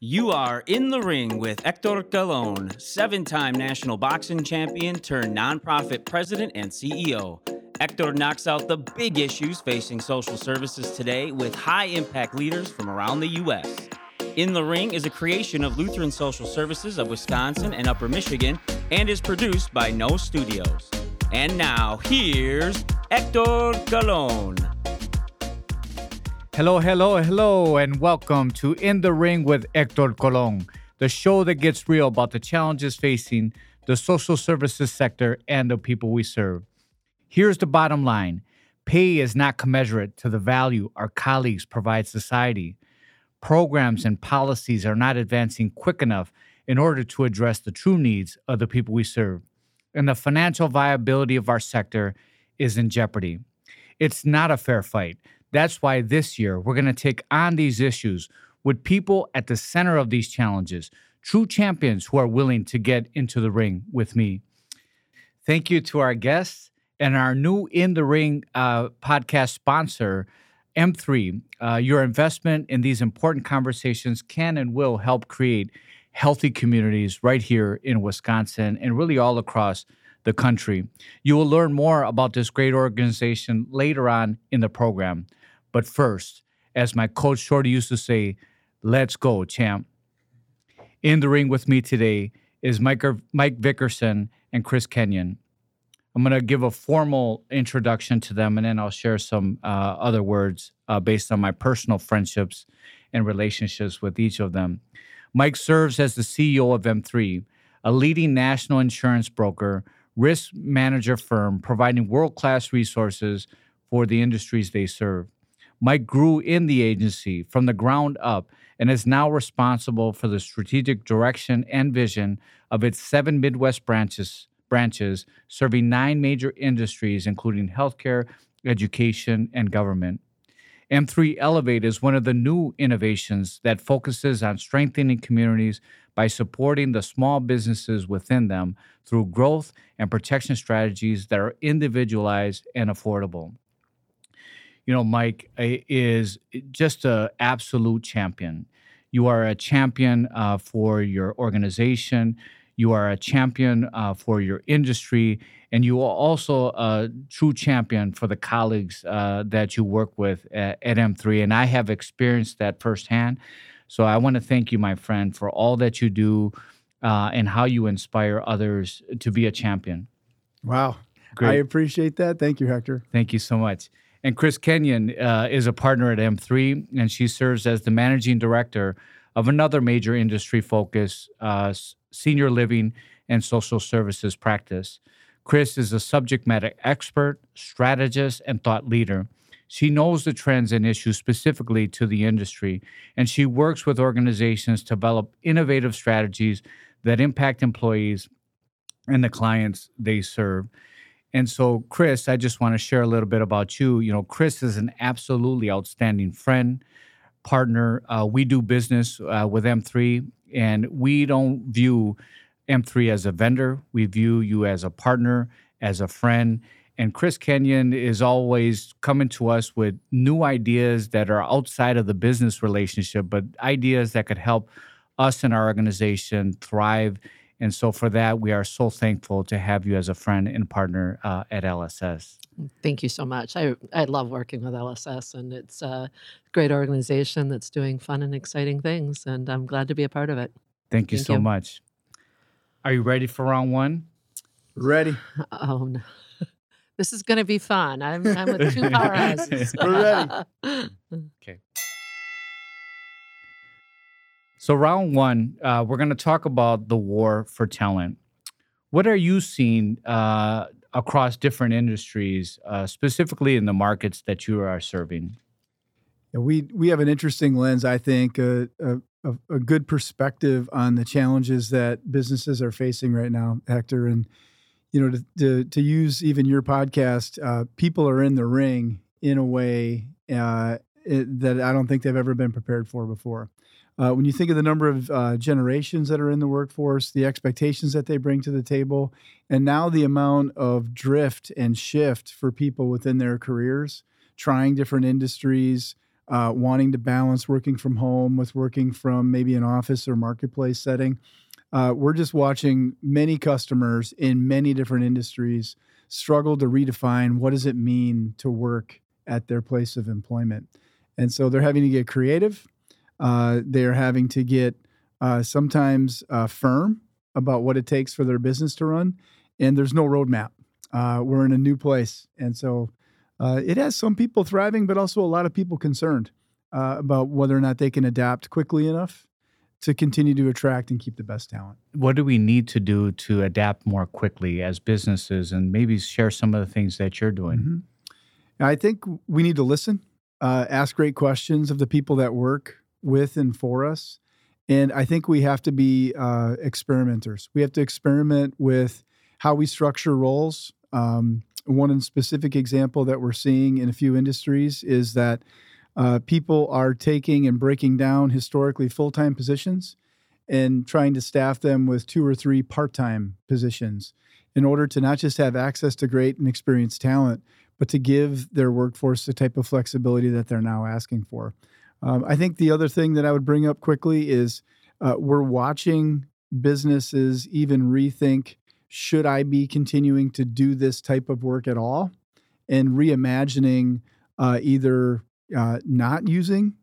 You are in the ring with Hector Colon, seven time national boxing champion turned nonprofit president and CEO. Hector knocks out the big issues facing social services today with high impact leaders from around the U.S. In the Ring is a creation of Lutheran Social Services of Wisconsin and Upper Michigan and is produced by No Studios. And now, here's Hector Colon. Hello, hello, hello, and welcome to In the Ring with Hector Colon, the show that gets real about the challenges facing the social services sector and the people we serve. Here's the bottom line pay is not commensurate to the value our colleagues provide society. Programs and policies are not advancing quick enough in order to address the true needs of the people we serve. And the financial viability of our sector is in jeopardy. It's not a fair fight. That's why this year we're going to take on these issues with people at the center of these challenges, true champions who are willing to get into the ring with me. Thank you to our guests and our new In the Ring uh, podcast sponsor, M3. Uh, your investment in these important conversations can and will help create healthy communities right here in Wisconsin and really all across the country. You will learn more about this great organization later on in the program. But first, as my coach Shorty used to say, let's go, champ. In the ring with me today is Mike, Mike Victorson and Chris Kenyon. I'm going to give a formal introduction to them and then I'll share some uh, other words uh, based on my personal friendships and relationships with each of them. Mike serves as the CEO of M3, a leading national insurance broker, risk manager firm providing world class resources for the industries they serve. Mike grew in the agency from the ground up and is now responsible for the strategic direction and vision of its seven Midwest branches, branches serving nine major industries, including healthcare, education, and government. M3 Elevate is one of the new innovations that focuses on strengthening communities by supporting the small businesses within them through growth and protection strategies that are individualized and affordable you know, Mike is just an absolute champion. You are a champion uh, for your organization. You are a champion uh, for your industry, and you are also a true champion for the colleagues uh, that you work with at, at, M3. And I have experienced that firsthand. So I want to thank you, my friend, for all that you do uh, and how you inspire others to be a champion. Wow. Great. I appreciate that. Thank you, Hector. Thank you so much. And Chris Kenyon uh, is a partner at M3, and she serves as the managing director of another major industry focus, uh, senior living and social services practice. Chris is a subject matter expert, strategist, and thought leader. She knows the trends and issues specifically to the industry, and she works with organizations to develop innovative strategies that impact employees and the clients they serve. And so, Chris, I just want to share a little bit about you. You know, Chris is an absolutely outstanding friend, partner. Uh, we do business uh, with M3, and we don't view M3 as a vendor. We view you as a partner, as a friend. And Chris Kenyon is always coming to us with new ideas that are outside of the business relationship, but ideas that could help us and our organization thrive and so for that, we are so thankful to have you as a friend and partner uh, at LSS. Thank you so much. I, I love working with LSS, and it's a great organization that's doing fun and exciting things, and I'm glad to be a part of it. Thank you Thank so you. much. Are you ready for round one? Ready. Oh, no. This is going to be fun. I'm, I'm with two powerhouses. We're ready. okay. So, round one, uh, we're going to talk about the war for talent. What are you seeing uh, across different industries, uh, specifically in the markets that you are serving? Yeah, we we have an interesting lens, I think, a, a, a, good perspective on the challenges that businesses are facing right now, Hector. And you know, to to, to use even your podcast, uh, people are in the ring in a way uh, it, that I don't think they've ever been prepared for before. Uh, when you think of the number of uh, generations that are in the workforce, the expectations that they bring to the table, and now the amount of drift and shift for people within their careers, trying different industries, uh, wanting to balance working from home with working from maybe an office or marketplace setting. Uh, we're just watching many customers in many different industries struggle to redefine what does it mean to work at their place of employment. And so they're having to get creative. Uh, they're having to get uh, sometimes uh, firm about what it takes for their business to run. And there's no roadmap. Uh, we're in a new place. And so uh, it has some people thriving, but also a lot of people concerned uh, about whether or not they can adapt quickly enough to continue to attract and keep the best talent. What do we need to do to adapt more quickly as businesses and maybe share some of the things that you're doing? Mm-hmm. I think we need to listen, uh, ask great questions of the people that work with and for us. And I think we have to be uh, experimenters. We have to experiment with how we structure roles. Um, one specific example that we're seeing in a few industries is that uh, people are taking and breaking down historically full time positions and trying to staff them with two or three part time positions in order to not just have access to great and experienced talent, but to give their workforce the type of flexibility that they're now asking for. Um, I think the other thing that I would bring up quickly is uh, we're watching businesses even rethink should I be continuing to do this type of work at all? And reimagining uh, either uh, not using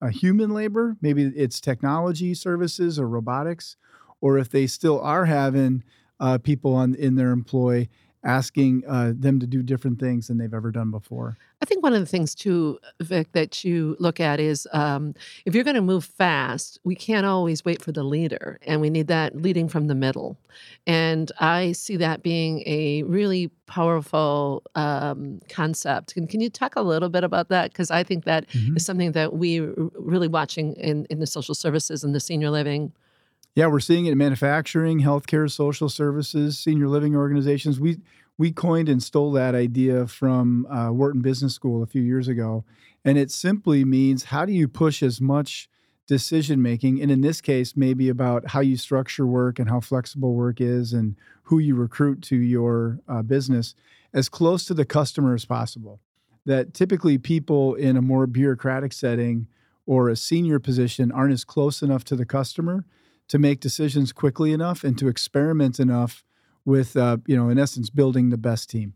a human labor, maybe it's technology services or robotics, or if they still are having uh, people on in their employ asking uh, them to do different things than they've ever done before. I think one of the things too, Vic, that you look at is um, if you're going to move fast, we can't always wait for the leader, and we need that leading from the middle. And I see that being a really powerful um, concept. Can, can you talk a little bit about that? Because I think that mm-hmm. is something that we are really watching in, in the social services and the senior living yeah, we're seeing it in manufacturing, healthcare, social services, senior living organizations. We we coined and stole that idea from uh, Wharton Business School a few years ago, and it simply means how do you push as much decision making, and in this case, maybe about how you structure work and how flexible work is, and who you recruit to your uh, business, as close to the customer as possible. That typically people in a more bureaucratic setting or a senior position aren't as close enough to the customer to make decisions quickly enough and to experiment enough with, uh, you know, in essence, building the best team.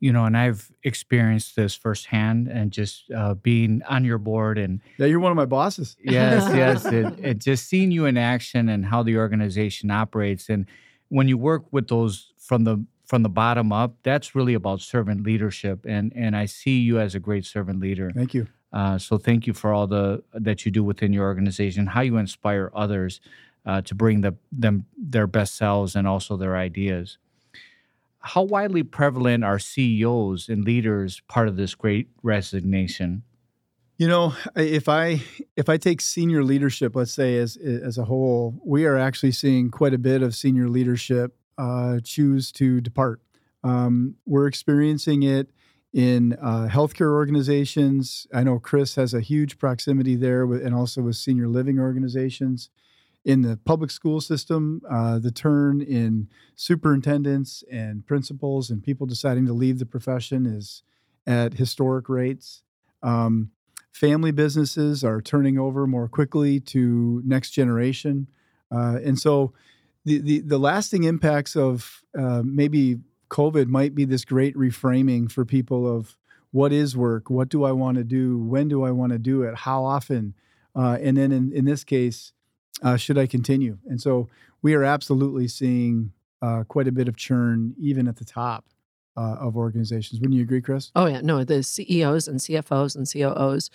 You know, and I've experienced this firsthand, and just uh, being on your board, and yeah, you're one of my bosses. yes, yes, it, it just seeing you in action and how the organization operates, and when you work with those from the from the bottom up, that's really about servant leadership, and and I see you as a great servant leader. Thank you. Uh, so thank you for all the that you do within your organization, how you inspire others uh, to bring the, them their best selves and also their ideas. How widely prevalent are CEOs and leaders part of this great resignation? You know, if I if I take senior leadership, let's say as as a whole, we are actually seeing quite a bit of senior leadership uh, choose to depart. Um, we're experiencing it in uh, healthcare organizations. I know Chris has a huge proximity there, with, and also with senior living organizations. In the public school system, uh, the turn in superintendents and principals and people deciding to leave the profession is at historic rates. Um, family businesses are turning over more quickly to next generation, uh, and so the, the, the lasting impacts of uh, maybe COVID might be this great reframing for people of what is work, what do I want to do, when do I want to do it, how often, uh, and then in, in this case, uh, should I continue? And so we are absolutely seeing uh, quite a bit of churn even at the top uh, of organizations. Wouldn't you agree, Chris? Oh yeah, no. The CEOs and CFOs and COOs.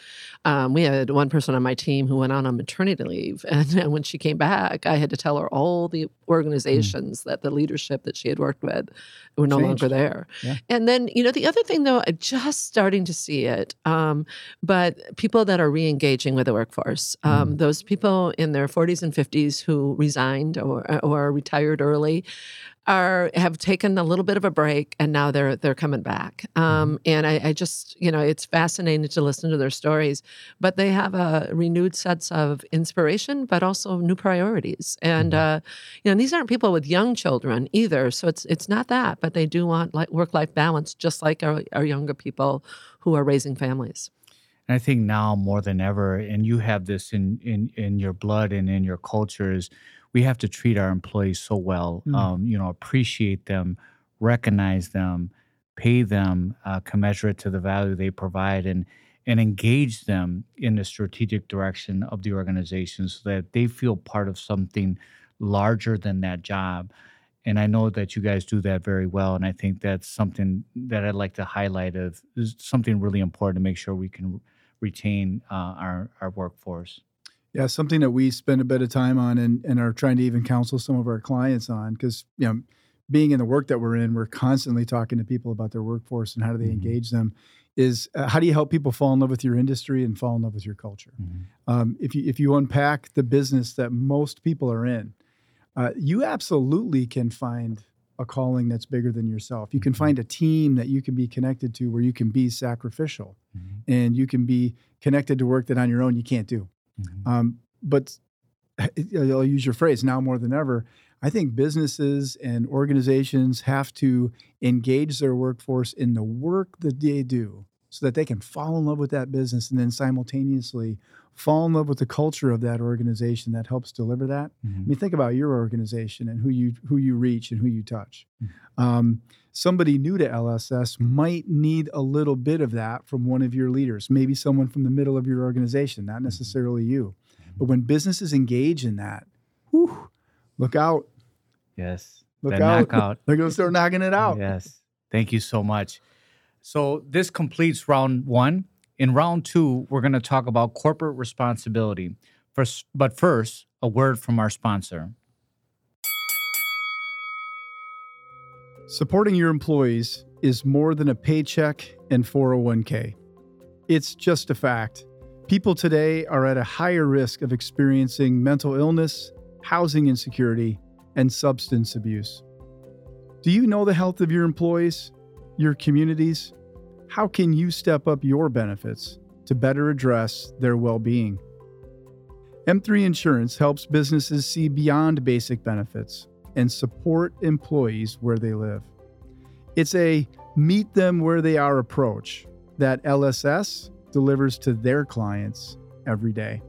Um, we had one person on my team who went on a maternity leave, and, and when she came back, I had to tell her all the organizations mm. that the leadership that she had worked with were no Changed. longer there. Yeah. And then you know the other thing though, I'm just starting to see it, um, but people that are re-engaging with the workforce, um, mm. those people in their 40s and 50s who resigned or or retired early are have taken a little bit of a break and now they're they're coming back. Mm-hmm. Um, and I, I, just you know it's fascinating to listen to their stories, but they have a renewed sense of inspiration, but also new priorities. And mm-hmm. uh, you know these aren't people with young children either, so it's it's not that, but they do want like work life balance, just like our, our younger people who are raising families. And I think now more than ever, and you have this in in in your blood and in your cultures, we have to treat our employees so well. Mm. Um, you know, appreciate them, recognize them, pay them uh, commensurate to the value they provide, and and engage them in the strategic direction of the organization so that they feel part of something larger than that job. And I know that you guys do that very well. And I think that's something that I'd like to highlight of is something really important to make sure we can retain uh, our, our workforce. Yeah, something that we spend a bit of time on and, and are trying to even counsel some of our clients on because you know, being in the work that we're in, we're constantly talking to people about their workforce and how do they Mhm. engage them. Is uh, how do you help people fall in love with your industry and fall in love with your culture? Um, if you if you unpack the business that most people are in, uh, you absolutely can find a calling that's bigger than yourself. You can Mhm. find a team that you can be connected to where you can be sacrificial Mhm. and you can be connected to work that on your own you can't do. Mhm. Um, but I'll use your phrase now more than ever. I think businesses and organizations have to engage their workforce in the work that they do so that they can fall in love with that business and then simultaneously fall in love with the culture of that organization that helps deliver that. I Mhm. mean, think about your organization and who you who you reach and who you touch. Mhm. Um, somebody new to LSS might need a little bit of that from one of your leaders, maybe someone from the middle of your organization, not mm-hmm. necessarily you. Mm-hmm. But when businesses engage in that, whew, look out! Yes. Look out! knockout. They're going to start knocking it out. Yes. Thank you so much. So this completes round one. In round two, we're going to talk about corporate responsibility. First, but first, a word from our sponsor. Supporting your employees is more than a paycheck and 401k. It's just a fact. People today are at a higher risk of experiencing mental illness, housing insecurity, and substance abuse. Do you know the health of your employees, your communities? How can you step up your benefits to better address their well being? M3 Insurance helps businesses see beyond basic benefits and support employees where they live. It's a meet them where they are approach that LSS delivers to their clients every day.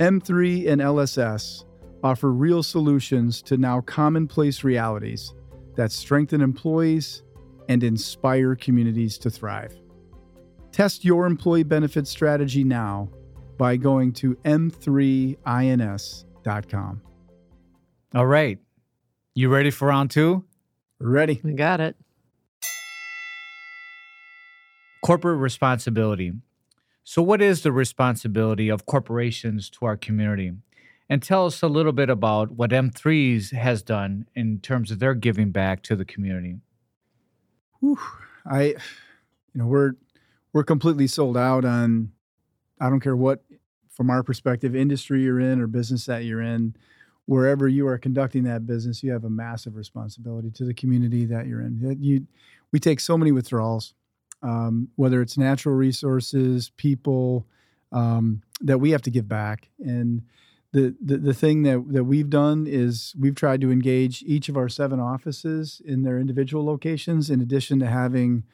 M3 and LSS offer real solutions to now commonplace realities that strengthen employees and inspire communities to thrive. Test your employee benefit strategy now by going to m3ins.com. All right. You ready for round two? Ready? We got it. Corporate responsibility. So, what is the responsibility of corporations to our community? And tell us a little bit about what M3s has done in terms of their giving back to the community. Whew, I, you know, we're we're completely sold out on. I don't care what, from our perspective, industry you're in or business that you're in, wherever you are conducting that business, you have a massive responsibility to the community that you're in. You, we take so many withdrawals, um, whether it's natural resources, people, um, that we have to give back. And the, the the thing that that we've done is we've tried to engage each of our seven offices in their individual locations, in addition to having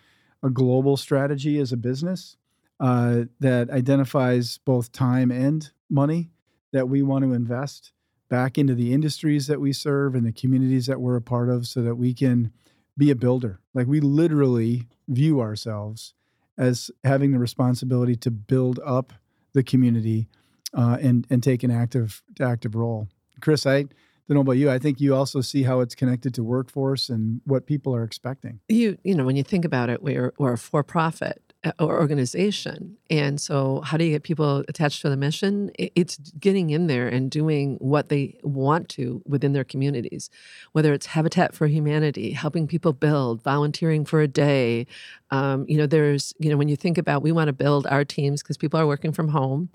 a global strategy as a business uh, that identifies both time and money that we want to invest back into the industries that we serve and the communities that we're a part of, so that we can be a builder. Like we literally view ourselves as having the responsibility to build up the community uh, and and take an active active role. Chris, I don't know about you. I think you also see how it's connected to workforce and what people are expecting. You you know when you think about it, we're we're a for profit or organization, and so how do you get people attached to the mission? It's getting in there and doing what they want to within their communities, whether it's Habitat for Humanity, helping people build, volunteering for a day. Um, you know, there's you know when you think about we want to build our teams because people are working from home,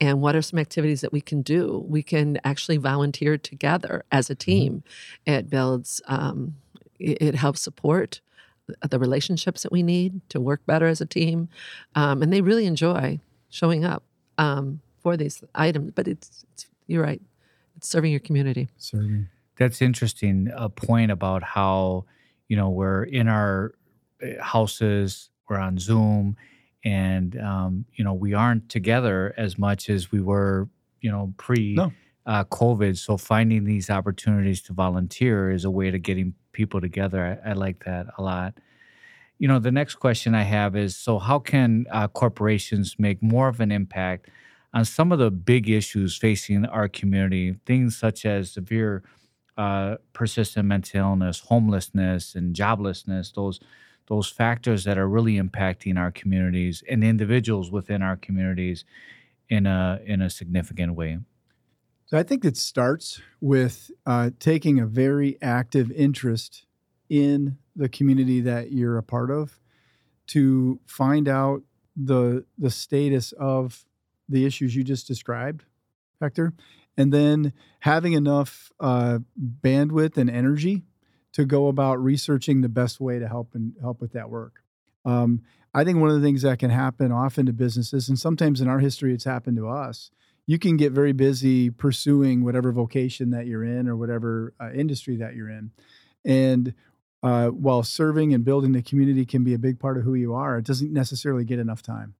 and what are some activities that we can do? We can actually volunteer together as a team. It builds. Um, it, it helps support the relationships that we need to work better as a team, um, and they really enjoy showing up um, for these items. But it's, it's you're right, it's serving your community. Serving. That's interesting. A point about how, you know, we're in our uh, houses, we're on Zoom, and um, you know we aren't together as much as we were you know pre No. uh, COVID. So finding these opportunities to volunteer is a way to getting people together. I, I like that a lot. You know, the next question I have is so how can uh, corporations make more of an impact on some of the big issues facing our community, things such as severe uh, persistent mental illness, homelessness, and joblessness, those those factors that are really impacting our communities and individuals within our communities in a in a significant way. So I think it starts with uh, taking a very active interest in the community that you're a part of to find out the the status of the issues you just described, Hector, and then having enough uh, bandwidth and energy to go about researching the best way to help and help with that work. Um, I think one of the things that can happen often to businesses, and sometimes in our history it's happened to us, you can get very busy pursuing whatever vocation that you're in or whatever uh, industry that you're in. And uh, while serving and building the community can be a big part of who you are, it doesn't necessarily get enough time.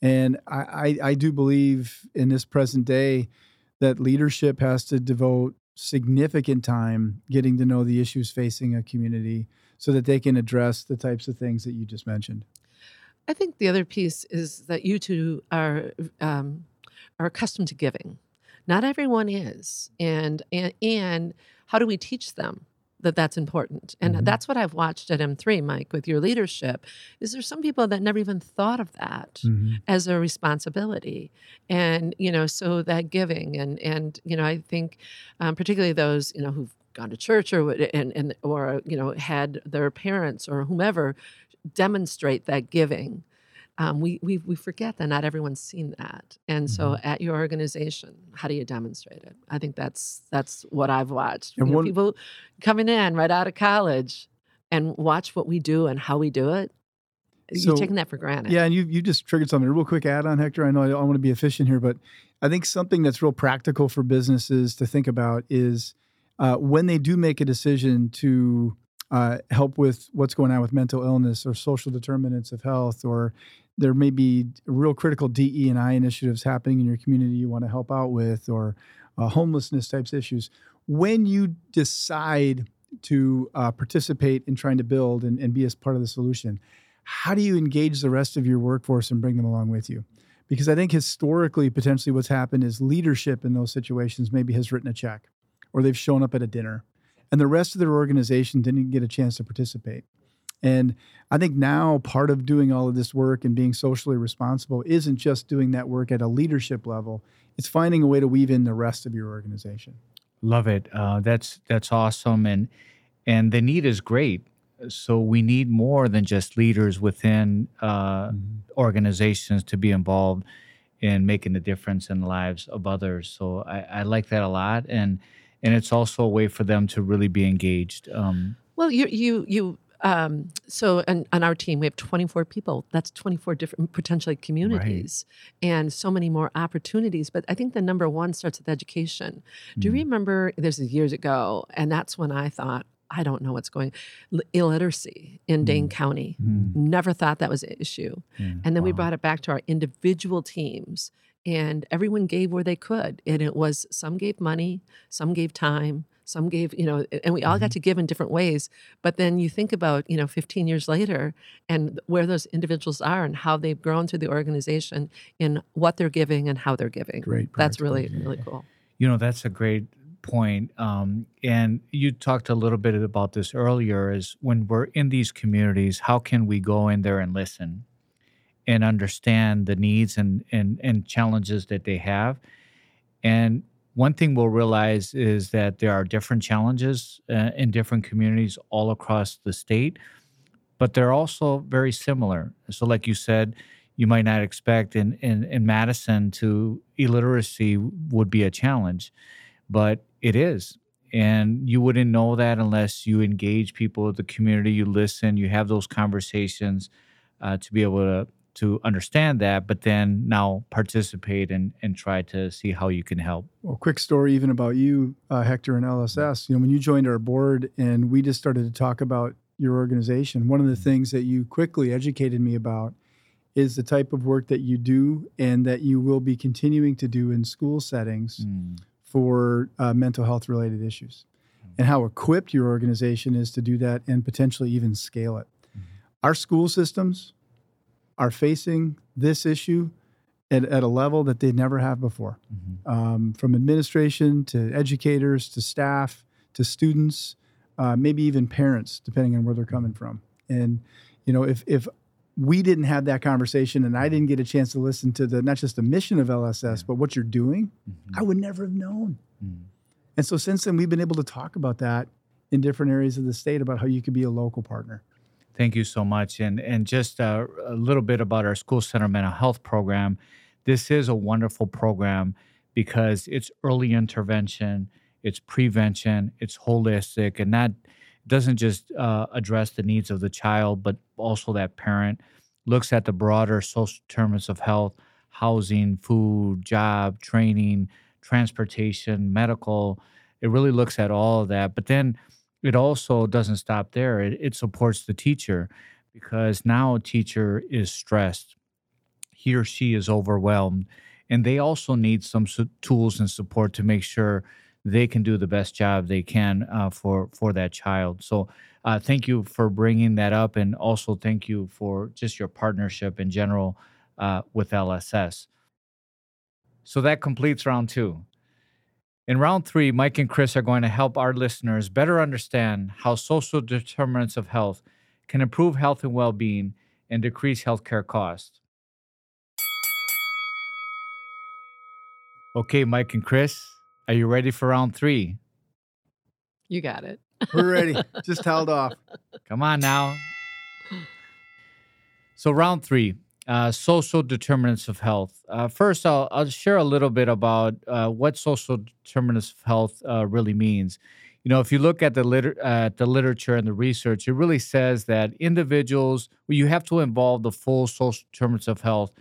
And I, I, I do believe in this present day that leadership has to devote significant time getting to know the issues facing a community so that they can address the types of things that you just mentioned. I think the other piece is that you two are um, are accustomed to giving. Not everyone is, and and and how do we teach them that that's important? And Mhm. that's what I've watched at M3, Mike, with your leadership. Is there some people that never even thought of that as a responsibility, and you know, so that giving and and you know, I think um, particularly those you know who've gone to church or and and or you know had their parents or whomever demonstrate that giving um, we, we we forget that not everyone's seen that and so Mm-hmm. at your organization how do you demonstrate it i think that's that's what i've watched And You know, people coming in right out of college and watch what we do and how we do it So- you're taking that for granted Yeah, and you you just triggered something. A real quick add on, Hector. I know I, I want to be efficient here, but I think something that's real practical for businesses to think about is uh, when they do make a decision to uh, help with what's going on with mental illness or social determinants of health, or there may be real critical DE and I initiatives happening in your community you want to help out with, or uh, homelessness types issues. When you decide to uh, participate in trying to build and, and be as part of the solution, how do you engage the rest of your workforce and bring them along with you? Because I think historically, potentially what's happened is leadership in those situations maybe has written a check or they've shown up at a dinner and the rest of their organization didn't get a chance to participate. And I think now part of doing all of this work and being socially responsible isn't just doing that work at a leadership level, it's finding a way to weave in the rest of your organization. Love it. Uh, that's that's awesome, and and the need is great. So we need more than just leaders within uh, organizations to be involved in making a difference in the lives of others. So I, I like that a lot, and and it's also a way for them to really be engaged. Um, Well, you you you um, so on, on our team we have 24 people. That's 24 different potentially communities, and so many more opportunities. But I think the number one starts with education. Do you Mm. remember? This is years ago, and that's when I thought. I don't know what's going. Illiteracy in Dane County. mm, Never thought that was an issue. yeah, And then we brought it back to our individual teams, and everyone gave where they could. And it was some gave money, some gave time, some gave, you know, and we all got to give in different ways. But then you think about, you know, 15 years later and where those individuals are and how they've grown through the organization in what they're giving and how they're giving. Great. That's really, really cool. You know, that's a great point. Um, and you talked a little bit about this earlier is when we're in these communities, how can we go in there and listen and understand the needs and, and, and challenges that they have? And one thing we'll realize is that there are different challenges uh, in different communities all across the state, but they're also very similar. So, like you said, you might not expect in, in, in Madison to illiteracy would be a challenge, but it is. And you wouldn't know that unless you engage people, the community, you listen, you have those conversations uh, to be able to to understand that, but then now participate and, and try to see how you can help. Well, quick story even about you, uh, Hector, and LSS. You know, when you joined our board and we just started to talk about your organization, one of the things that you quickly educated me about is the type of work that you do and that you will be continuing to do in school settings Mm. for uh, mental health related issues and how equipped your organization is to do that and potentially even scale it. Our school systems are facing this issue at, at a level that they never have before, Mhm. um, from administration to educators to staff to students, uh, maybe even parents, depending on where they're coming from. And you know, if if we didn't have that conversation and I didn't get a chance to listen to the not just the mission of LSS, but what you're doing, I would never have known. Mm. And so since then, we've been able to talk about that in different areas of the state about how you could be a local partner. Thank you so much. And and just uh, a little bit about our school center mental health program. This is a wonderful program because it's early intervention, it's prevention, it's holistic, and that doesn't just uh, address the needs of the child, but also that parent looks at the broader social determinants of health, housing, food, job, training, transportation, medical. It really looks at all of that. But then it also doesn't stop there. It, it supports the teacher because now a teacher is stressed. He or she is overwhelmed. And they also need some su- tools and support to make sure they can do the best job they can uh, for, for that child. So uh, thank you for bringing that up. And also thank you for just your partnership in general uh, with LSS. So that completes round two. In round three, Mike and Chris are going to help our listeners better understand how social determinants of health can improve health and well being and decrease healthcare costs. Okay, Mike and Chris, are you ready for round three? You got it. We're ready. Just held off. Come on now. So, round three uh, social determinants of health. Uh, first, I'll, I'll share a little bit about uh, what social determinants of health uh, really means. You know, if you look at the liter- the literature and the research, it really says that individuals, well, you have to involve the full social determinants of health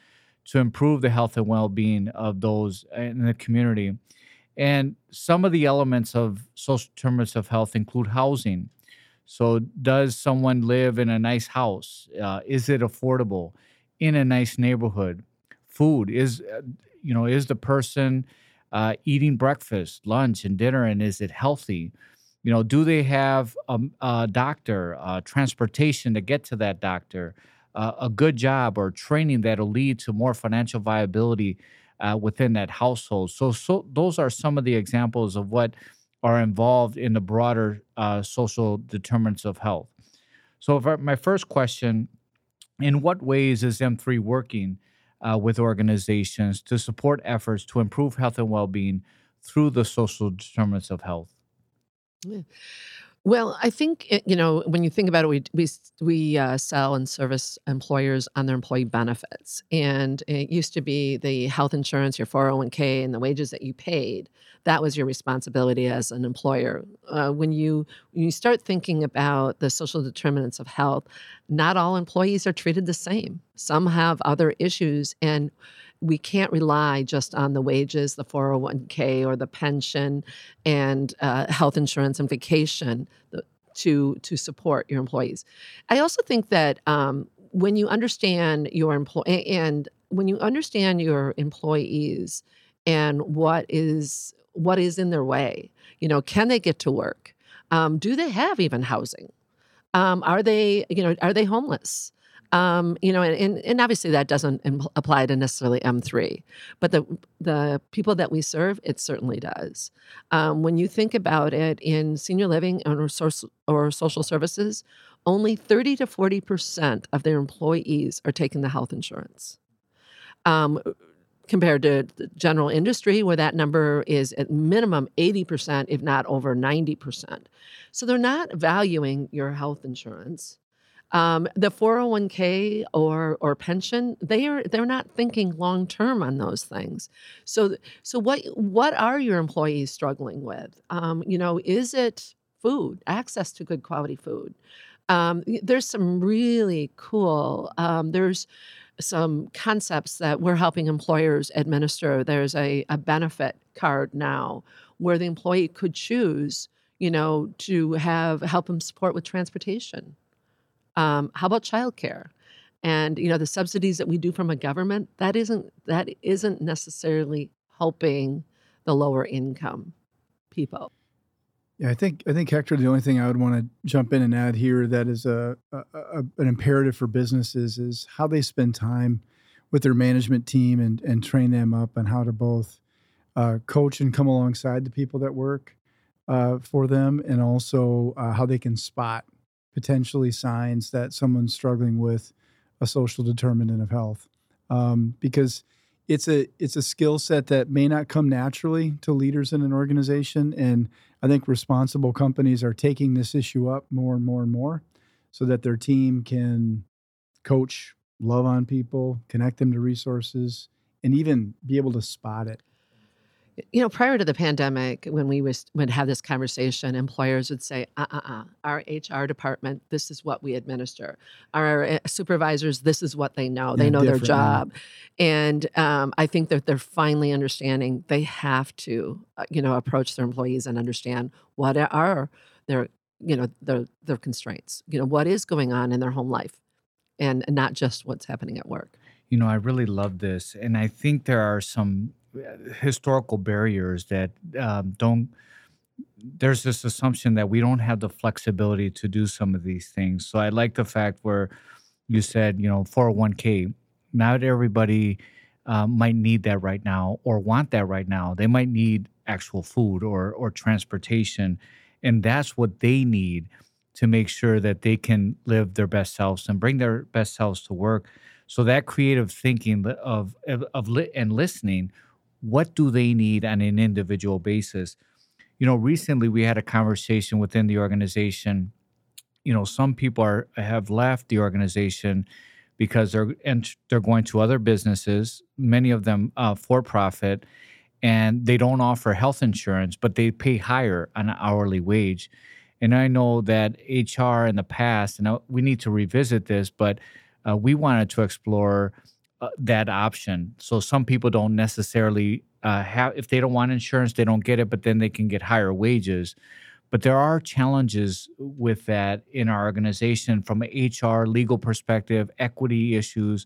to improve the health and well-being of those in the community. And some of the elements of social determinants of health include housing. So, does someone live in a nice house? Uh, is it affordable? In a nice neighborhood? Food is, uh, you know, is the person uh, eating breakfast, lunch, and dinner, and is it healthy? You know, do they have a, a doctor, uh, transportation to get to that doctor, uh, a good job or training that'll lead to more financial viability uh, within that household? So, so those are some of the examples of what are involved in the broader uh, social determinants of health. So, my first question in what ways is M3 working uh, with organizations to support efforts to improve health and well being through the social determinants of health? Well, I think it, you know when you think about it, we we we uh, sell and service employers on their employee benefits, and it used to be the health insurance, your four hundred one k, and the wages that you paid. That was your responsibility as an employer. Uh, when you when you start thinking about the social determinants of health, not all employees are treated the same. Some have other issues, and we can't rely just on the wages, the 401k, or the pension and uh, health insurance and vacation to to support your employees. I also think that um, when you understand your employee and when you understand your employees and what is what is in their way, you know, can they get to work? Um, do they have even housing? Um, are they you know are they homeless? Um, you know, and, and, and obviously that doesn't impl- apply to necessarily M3, but the the people that we serve, it certainly does. Um, when you think about it in senior living or, source, or social services, only 30 to 40 percent of their employees are taking the health insurance. Um, compared to the general industry, where that number is at minimum 80%, if not over 90%. So they're not valuing your health insurance. Um, the 401k or or pension, they are they're not thinking long term on those things. So so what what are your employees struggling with? Um, you know, is it food, access to good quality food? Um, there's some really cool. Um, there's some concepts that we're helping employers administer. There's a, a benefit card now where the employee could choose, you know, to have help them support with transportation. Um, how about childcare? And you know, the subsidies that we do from a government that isn't that isn't necessarily helping the lower income people. Yeah, I think I think Hector. The only thing I would want to jump in and add here that is a, a, a, an imperative for businesses is how they spend time with their management team and and train them up on how to both uh, coach and come alongside the people that work uh, for them, and also uh, how they can spot potentially signs that someone's struggling with a social determinant of health, um, because it's a it's a skill set that may not come naturally to leaders in an organization and i think responsible companies are taking this issue up more and more and more so that their team can coach love on people connect them to resources and even be able to spot it you know, prior to the pandemic, when we was, would have this conversation, employers would say, uh uh uh, our HR department, this is what we administer. Our uh, supervisors, this is what they know. They know their different, yeah. job. And um, I think that they're finally understanding they have to, uh, you know, approach their employees and understand what are their, you know, their, their constraints. You know, what is going on in their home life and and not just what's happening at work. You know, I really love this, and I think there are some historical barriers that um, don't. There's this assumption that we don't have the flexibility to do some of these things. So I like the fact where you said, you know, 401k. Not everybody uh, might need that right now or want that right now. They might need actual food or or transportation, and that's what they need to make sure that they can live their best selves and bring their best selves to work. So that creative thinking of of, of li- and listening, what do they need on an individual basis? You know, recently we had a conversation within the organization. You know, some people are have left the organization because they're and they're going to other businesses, many of them uh, for profit, and they don't offer health insurance, but they pay higher on an hourly wage. And I know that HR in the past, and we need to revisit this, but uh, we wanted to explore uh, that option. So some people don't necessarily uh, have, if they don't want insurance, they don't get it, but then they can get higher wages. But there are challenges with that in our organization from an HR legal perspective, equity issues.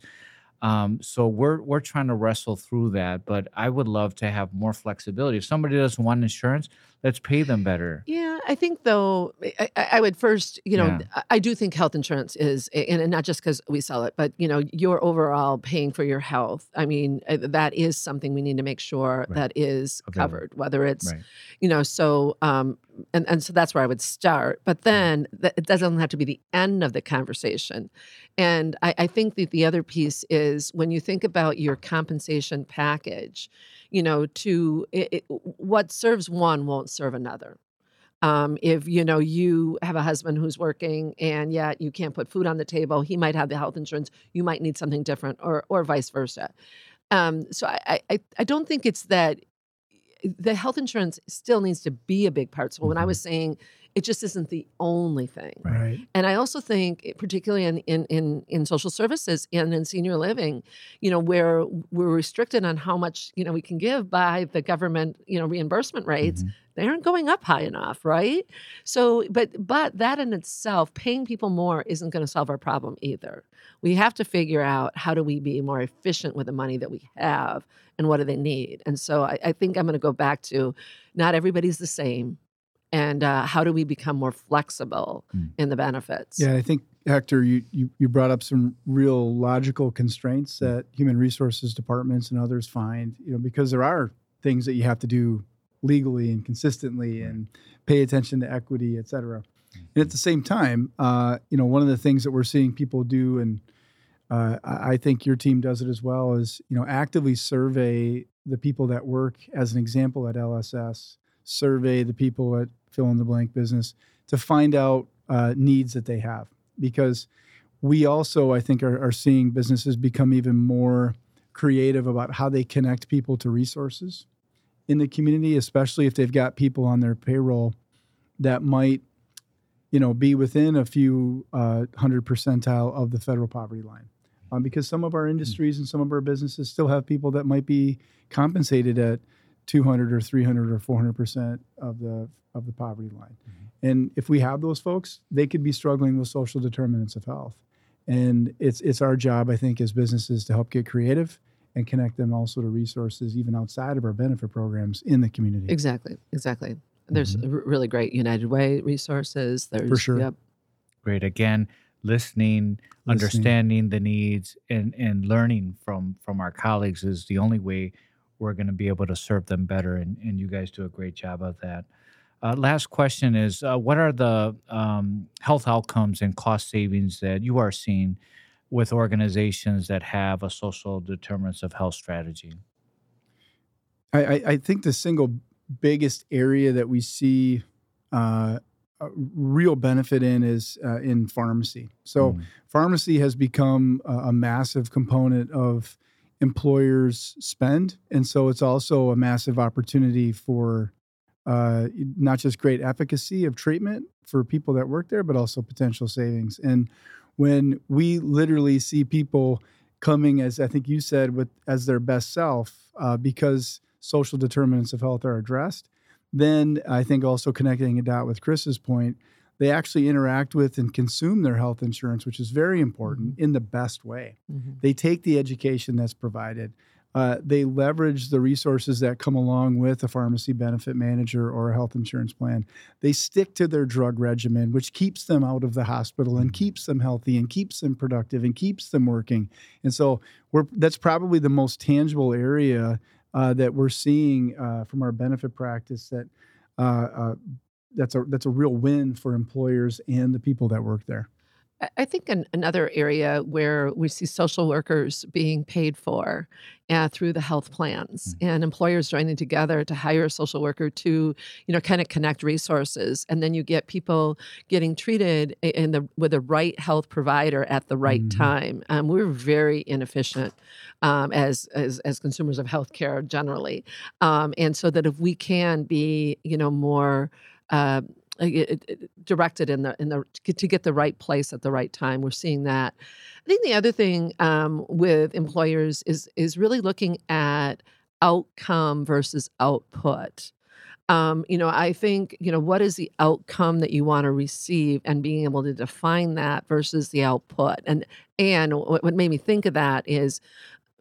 Um, so we're we're trying to wrestle through that. But I would love to have more flexibility. If somebody doesn't want insurance, let's pay them better. Yeah, I think though, I, I would first, you know, Yeah. I- do think health insurance is, and not just because we sell it, but you know, your overall paying for your health. I mean, uh, that is something we need to make sure Right. that is Available. covered, whether it's, Right. you know, so, um, and and so that's where I would start. But then that, it doesn't have to be the end of the conversation. And I, I think that the other piece is when you think about your compensation package, you know, to it, it, what serves one won't serve another. Um, if you know you have a husband who's working and yet you can't put food on the table, he might have the health insurance. You might need something different, or or vice versa. Um, so I I- I don't think it's that the health insurance still needs to be a big part. So when I was mm-hmm. saying it just isn't the only thing. right And I also think, eh, particularly in, in in in social services and in senior living, you know, where we're restricted on how much you know we can give by the government, you know, reimbursement rates, Mhm. they aren't going up high enough, right? So, but but that in itself, paying people more isn't going to solve our problem either. We have to figure out how do we be more efficient with the money that we have and what do they need. And so, I, I think I'm going to go back to not everybody's the same. And uh, how do we become more flexible Mm. in the benefits? Yeah, I think Hector, you, you you brought up some real logical constraints that human resources departments and others find, you know, because there are things that you have to do legally and consistently and pay attention to equity, et cetera. And at the same time, uh, you know, one of the things that we're seeing people do, and uh, I I think your team does it as well, is you know actively survey the people that work. As an example, at LSS, survey the people at fill in the blank business to find out uh, needs that they have, because we also, I think, are, are seeing businesses become even more creative about how they connect people to resources in the community, especially if they've got people on their payroll that might, you know, be within a few uh, hundred percentile of the federal poverty line. Um, because some of our industries and some of our businesses still have people that might be compensated at 200 or 300 or 400 percent of the of the poverty line. And if we have those folks, they could be struggling with social determinants of health. And it's it's our job, I think, as businesses to help get creative and connect them also to resources even outside of our benefit programs in the community. Exactly, exactly. There's Mhm. r- really great United Way resources. There's sure. Yep. Great. Again, listening, understanding the needs, and and learning from from our colleagues is the only way we're going to be able to serve them better. And and you guys do a great job of that. Uh, last question is: uh, What are the um, health outcomes and cost savings that you are seeing with organizations that have a social determinants of health strategy? I, I, think the single biggest area that we see uh, real benefit in is uh, in pharmacy. So, Mm. pharmacy has become a, a massive component of employers' spend, and so it's also a massive opportunity for uh, not just great efficacy of treatment for people that work there, but also potential savings. And when we literally see people coming, as I think you said, with as their best self, uh, because social determinants of health are addressed, then I think also connecting it out with Chris's point, they actually interact with and consume their health insurance, which is very important in the best way. Mhm. They take the education that's provided. Uh, they leverage the resources that come along with a pharmacy benefit manager or a health insurance plan. They stick to their drug regimen, which keeps them out of the hospital and keeps them healthy and keeps them productive and keeps them working. And so we're that's probably the most tangible area uh, that we're seeing uh, from our benefit practice that uh, uh, that's a that's a real win for employers and the people that work there. I- think an, another area where we see social workers being paid for uh, through the health plans and employers joining together to hire a social worker to, you know, kind of connect resources, and then you get people getting treated in the with the right health provider at the right Mhm. time. Um, we're very inefficient um, as, as as consumers of healthcare generally, um, and so that if we can be, you know, more uh, uh, directed in the in the to get, the right place at the right time. We're seeing that. I think the other thing um, with employers is is really looking at outcome versus output. Um, you know, I think you know what is the outcome that you want to receive, and being able to define that versus the output. And and what, made me think of that is,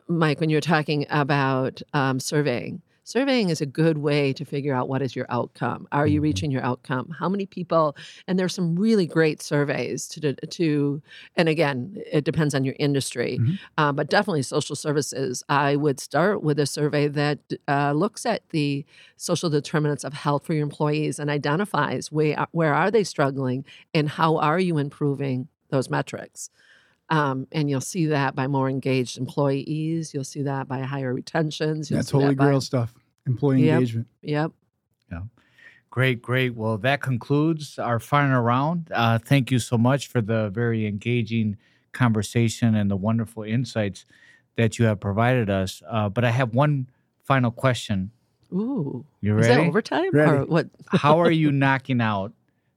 Mike, when you're talking about um, surveying, surveying is a good way to figure out what is your outcome. Are you Mhm. reaching your outcome? How many people? And there's some really great surveys to to. And again, it depends on your industry, Mhm. uh, but definitely social services. I would start with a survey that uh, looks at the social determinants of health for your employees and identifies where where are they struggling and how are you improving those metrics. Um, and you'll see that by more engaged employees. You'll see that by higher retentions. You'll That's see that holy by- grail stuff. Employee Yep. engagement. Yep. Yeah. Great, great. Well, that concludes our final round. Uh, thank you so much for the very engaging conversation and the wonderful insights that you have provided us. Uh, but I have one final question. Ooh. You ready? Is that overtime Ready. or what? How are you knocking out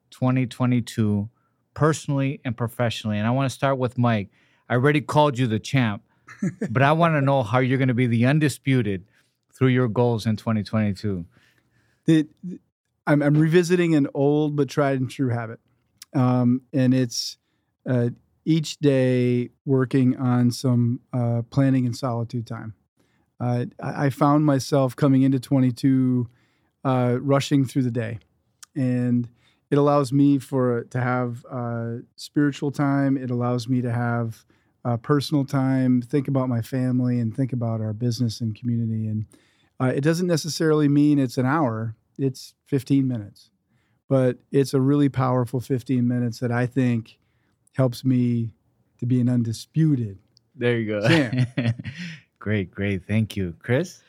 2022 personally and professionally? And I want to start with Mike. I already called you the champ, but I want to know how you're going to be the undisputed through your goals in 2022. the, I'm, I'm revisiting an old but tried and true habit, um, and it's uh, each day working on some uh, planning and solitude time. Uh, I, I found myself coming into 22 uh, rushing through the day, and it allows me for to have uh, spiritual time. It allows me to have uh, personal time, think about my family, and think about our business and community. And uh, it doesn't necessarily mean it's an hour it's 15 minutes but it's a really powerful 15 minutes that i think helps me to be an undisputed There you go. Great, great. Thank you. Chris?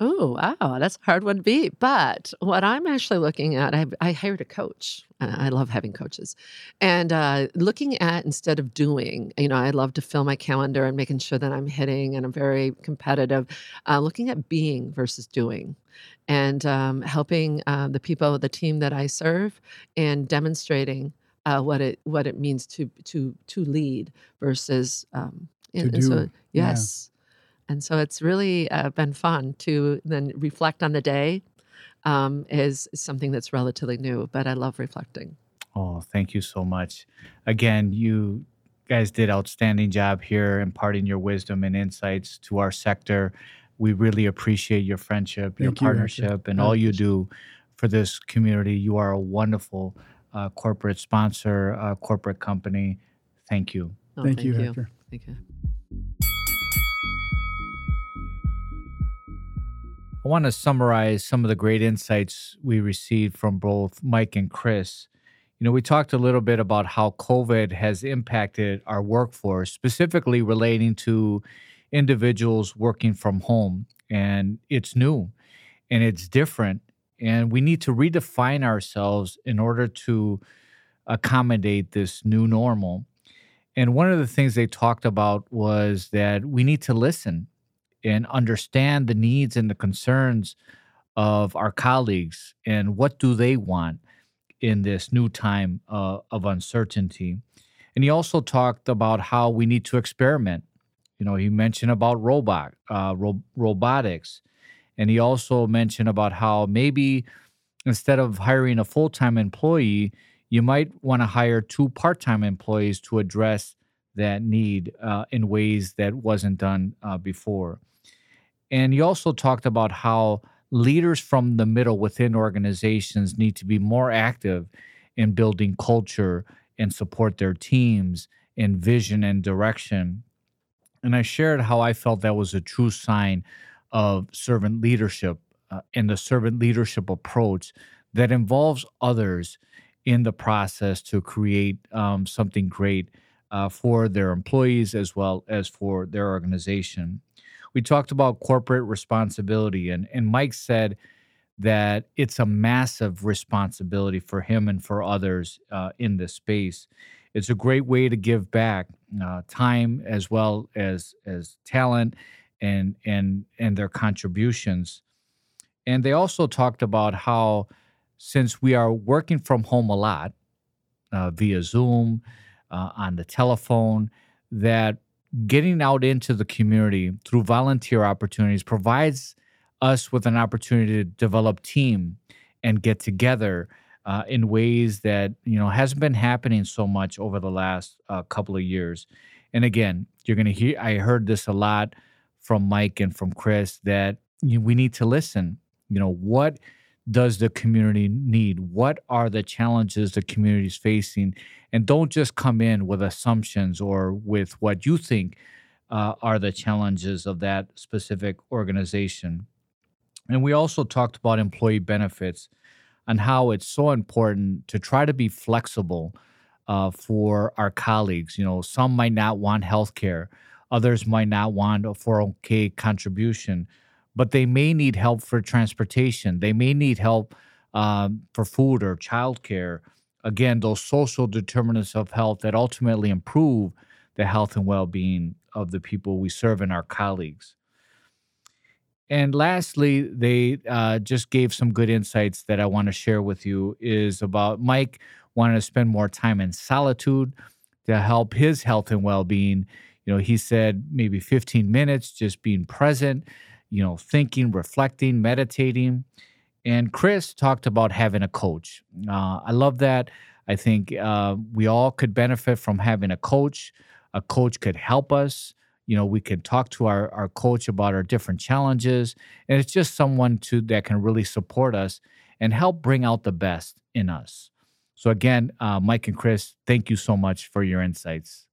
Oh, wow. That's a hard one to beat. But what I'm actually looking at, I, I hired a coach. I love having coaches. And uh, looking at instead of doing, you know, I love to fill my calendar and making sure that I'm hitting and I'm very competitive. Uh, looking at being versus doing and um, helping uh, the people, the team that I serve, and demonstrating uh, what it what it means to to to lead versus um, To and- and so do, yeah. Yes, and so it's really uh, been fun to then reflect on the day. Um, is something that's relatively new, but I love reflecting. Oh, thank you so much. Again, you guys did outstanding job here imparting your wisdom and insights to our sector. We really appreciate your friendship, your you, Hector. partnership, and all you do for this community. You are a wonderful uh, corporate sponsor, uh, corporate company. Thank you. Oh, Thank, you, Hector. Thank you. I want to summarize some of the great insights we received from both Mike and Chris. You know, we talked a little bit about how COVID has impacted our workforce, specifically relating to individuals working from home. And it's new and it's different. And we need to redefine ourselves in order to accommodate this new normal. And one of the things they talked about was that we need to listen and understand the needs and the concerns of our colleagues and what do they want in this new time uh, of uncertainty. And he also talked about how we need to experiment. You know, he mentioned about robot uh, ro- robotics, and he also mentioned about how maybe instead of hiring a full time employee, you might want to hire two part time employees to address that need uh, in ways that wasn't done uh, before. And he also talked about how leaders from the middle within organizations need to be more active in building culture and support their teams in vision and direction. And I shared how I felt that was a true sign of servant leadership uh, and the servant leadership approach that involves others in the process to create um, something great uh, for their employees as well as for their organization. We talked about corporate responsibility, and, and Mike said that it's a massive responsibility for him and for others uh, in this space. It's a great way to give back uh, time as well as as talent and and and their contributions. And they also talked about how since we are working from home a lot uh, via Zoom, uh, on the telephone, that getting out into the community through volunteer opportunities provides us with an opportunity to develop team and get together uh, in ways that you know hasn't been happening so much over the last uh, couple of years. And again, you're going to hear. I heard this a lot from Mike and from Chris that you, we need to listen. You know what does the community need? What are the challenges the community is facing? And don't just come in with assumptions or with what you think uh, are the challenges of that specific organization. And we also talked about employee benefits and how it's so important to try to be flexible uh, for our colleagues. You know, some might not want health care, others might not want a 401k contribution but they may need help for transportation. They may need help um, for food or childcare. Again, those social determinants of health that ultimately improve the health and well being of the people we serve and our colleagues. And lastly, they uh, just gave some good insights that I want to share with you is about Mike wanting to spend more time in solitude to help his health and well being. You know, he said maybe 15 minutes just being present you know, thinking, reflecting, meditating. And Chris talked about having a coach. Uh, I love that. I think uh, we all could benefit from having a coach. A coach could help us. You know, we can talk to our, our coach about our different challenges. And it's just someone to that can really support us and help bring out the best in us. So, again, uh, Mike and Chris, thank you so much for your insights.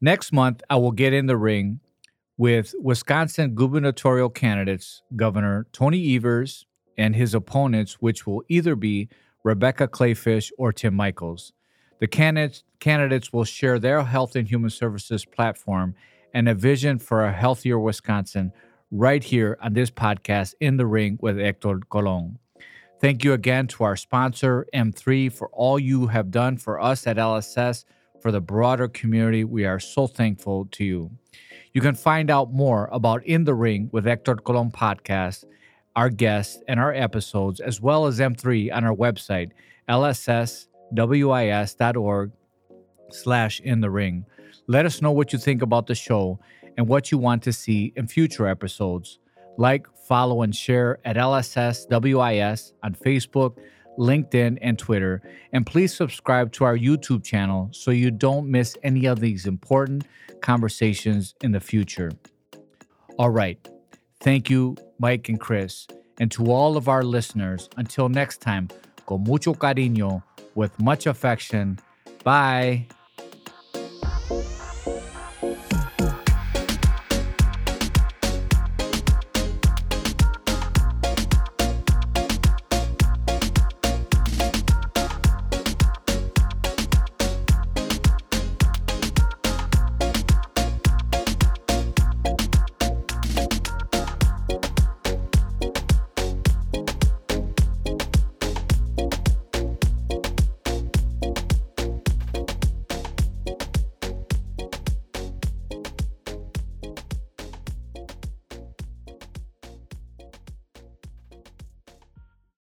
Next month, I will get in the ring with Wisconsin gubernatorial candidates, Governor Tony Evers and his opponents, which will either be Rebecca Kleefisch or Tim Michels. The candidates, candidates will share their health and human services platform and a vision for a healthier Wisconsin right here on this podcast, In the Ring with Hector Colon. Thank you again to our sponsor, M3, for all you have done for us at LSS, for the broader community. We are so thankful to you. You can find out more about In the Ring with Hector Colon podcast, our guests, and our episodes, as well as M3 on our website, lsswis.org slash in the ring. Let us know what you think about the show and what you want to see in future episodes. Like, follow, and share at LSSWIS on Facebook, LinkedIn, and Twitter. And please subscribe to our YouTube channel so you don't miss any of these important conversations in the future. All right. Thank you, Mike and Chris. And to all of our listeners, until next time, con mucho cariño, with much affection. Bye.